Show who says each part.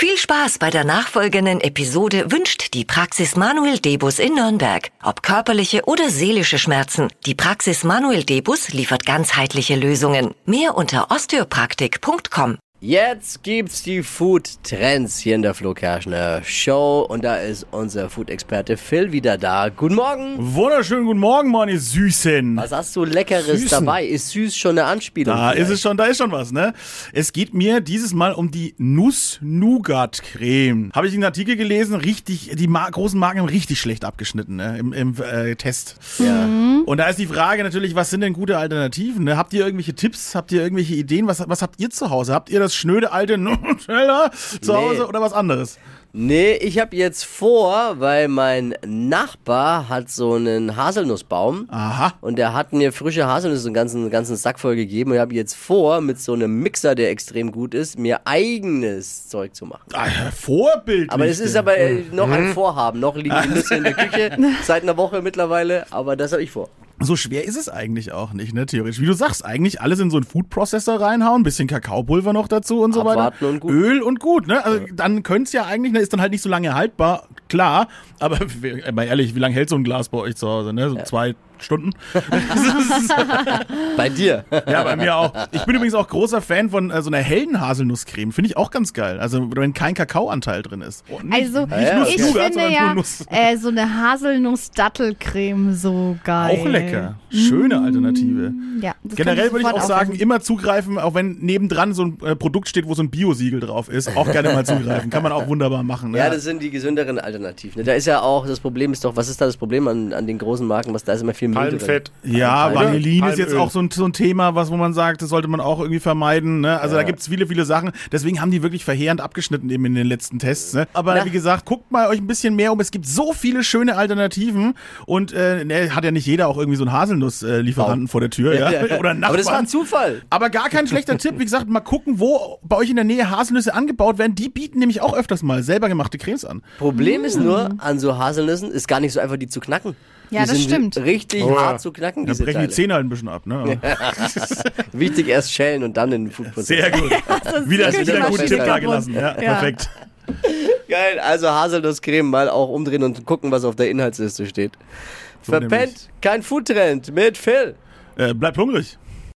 Speaker 1: Viel Spaß bei der nachfolgenden Episode wünscht die Praxis Manuel Debus in Nürnberg. Ob körperliche oder seelische Schmerzen, die Praxis Manuel Debus liefert ganzheitliche Lösungen. Mehr unter osteopraktik.com.
Speaker 2: Jetzt gibt's die Food Trends hier in der Flo Kerschner Show und da ist unser Food-Experte Phil wieder da. Guten Morgen.
Speaker 3: Wunderschönen guten Morgen, meine Süßen.
Speaker 2: Was hast du Leckeres
Speaker 3: Süßen.
Speaker 2: dabei? Ist süß schon eine Anspielung?
Speaker 3: Da
Speaker 2: vielleicht?
Speaker 3: ist es schon, da ist schon was, ne? Es geht mir dieses Mal um die Nuss-Nougat-Creme. Habe ich einen Artikel gelesen, richtig, die Mar großen Marken haben richtig schlecht abgeschnitten, ne? Im, im äh, Test.
Speaker 2: Ja.
Speaker 3: Und da ist die Frage natürlich, was sind denn gute Alternativen? Ne? Habt ihr irgendwelche Tipps? Habt ihr irgendwelche Ideen? Was, was habt ihr zu Hause? Habt ihr das schnöde alte Nutella zu
Speaker 2: Nee.
Speaker 3: Hause oder was anderes?
Speaker 2: Nee, ich habe jetzt vor, weil mein Nachbar hat so einen Haselnussbaum.
Speaker 3: Aha.
Speaker 2: Und der hat mir frische Haselnüsse einen ganzen, ganzen Sack voll gegeben. Und ich habe jetzt vor, mit so einem Mixer, der extrem gut ist, mir eigenes Zeug zu machen.
Speaker 3: Ah, Vorbildlich.
Speaker 2: Aber es ist aber äh, noch ein Vorhaben. Noch liegen die Nüsse in der Küche seit einer Woche mittlerweile. Aber das habe ich vor.
Speaker 3: So schwer ist es eigentlich auch nicht, ne, theoretisch. Wie du sagst, eigentlich alles in so einen Food Processor reinhauen, bisschen Kakaopulver noch dazu und so
Speaker 2: Abwarten
Speaker 3: weiter.
Speaker 2: und gut.
Speaker 3: Öl und gut, ne? Also dann könnte es ja eigentlich, ne, ist dann halt nicht so lange haltbar, klar. Aber mal ehrlich, wie lange hält so ein Glas bei euch zu Hause, ne? So zwei Stunden?
Speaker 2: Bei dir.
Speaker 3: ja, bei mir auch. Ich bin übrigens auch großer Fan von äh, so einer hellen Haselnusscreme. Finde ich auch ganz geil. Also wenn kein Kakaoanteil drin ist. Oh, nicht-
Speaker 4: Also,
Speaker 3: nicht Nuss,
Speaker 4: ich
Speaker 3: Nougat,
Speaker 4: finde ja äh, so eine Haselnuss-Dattelcreme so geil.
Speaker 3: Auch lecker. Schöne Alternative.
Speaker 4: Ja,
Speaker 3: Generell würde ich auch sagen,
Speaker 4: aufessen.
Speaker 3: immer zugreifen, auch wenn nebendran so ein äh, Produkt steht, wo so ein Biosiegel drauf ist. Auch gerne mal zugreifen. Kann man auch wunderbar machen. Ne?
Speaker 2: Ja, das sind die gesünderen Alternativen. Da ist ja auch, das Problem ist doch, was ist da das Problem an, an den großen Marken? Was, da ist immer viel Müll
Speaker 5: Palmfett.
Speaker 3: Ja,
Speaker 2: Palmöl.
Speaker 3: Vanillin ist jetzt
Speaker 5: Palmöl.
Speaker 3: auch so ein, so ein Thema, was wo man sagt, das sollte man auch irgendwie vermeiden. Ne? Also
Speaker 2: Ja.
Speaker 3: da gibt's viele, viele Sachen. Deswegen haben die wirklich verheerend abgeschnitten eben in den letzten Tests. Ne? Aber
Speaker 2: Na.
Speaker 3: wie gesagt, guckt mal euch ein bisschen mehr um. Es gibt so viele schöne Alternativen und äh, ne, hat ja nicht jeder auch irgendwie so einen Haselnuss-Lieferanten vor der Tür. Ja? Oder einen
Speaker 2: Aber das war
Speaker 3: Nachbarn.
Speaker 2: ein Zufall.
Speaker 3: Aber gar kein schlechter Tipp. Wie gesagt, mal gucken, wo bei euch in der Nähe Haselnüsse angebaut werden. Die bieten nämlich auch öfters mal selber gemachte Cremes an.
Speaker 2: Problem ist nur, an so Haselnüssen ist gar nicht so einfach, die zu knacken.
Speaker 4: Ja,
Speaker 2: die
Speaker 4: das
Speaker 2: sind
Speaker 4: stimmt.
Speaker 2: richtig
Speaker 5: Oh ja.
Speaker 2: hart zu knacken,
Speaker 3: Da
Speaker 2: diese
Speaker 3: brechen die
Speaker 2: Teile.
Speaker 3: Zähne halt ein bisschen ab. Ne?
Speaker 2: Wichtig erst schälen und dann in den Foodprozess.
Speaker 3: Sehr gut. wieder wieder einen guten. Tipp da gelassen. Ja,
Speaker 4: Ja.
Speaker 3: perfekt.
Speaker 2: Geil, also Haselnusscreme mal auch umdrehen und gucken, was auf der Inhaltsliste steht.
Speaker 3: So
Speaker 2: Verpennt, kein Foodtrend mit Phil.
Speaker 3: Äh, bleibt hungrig.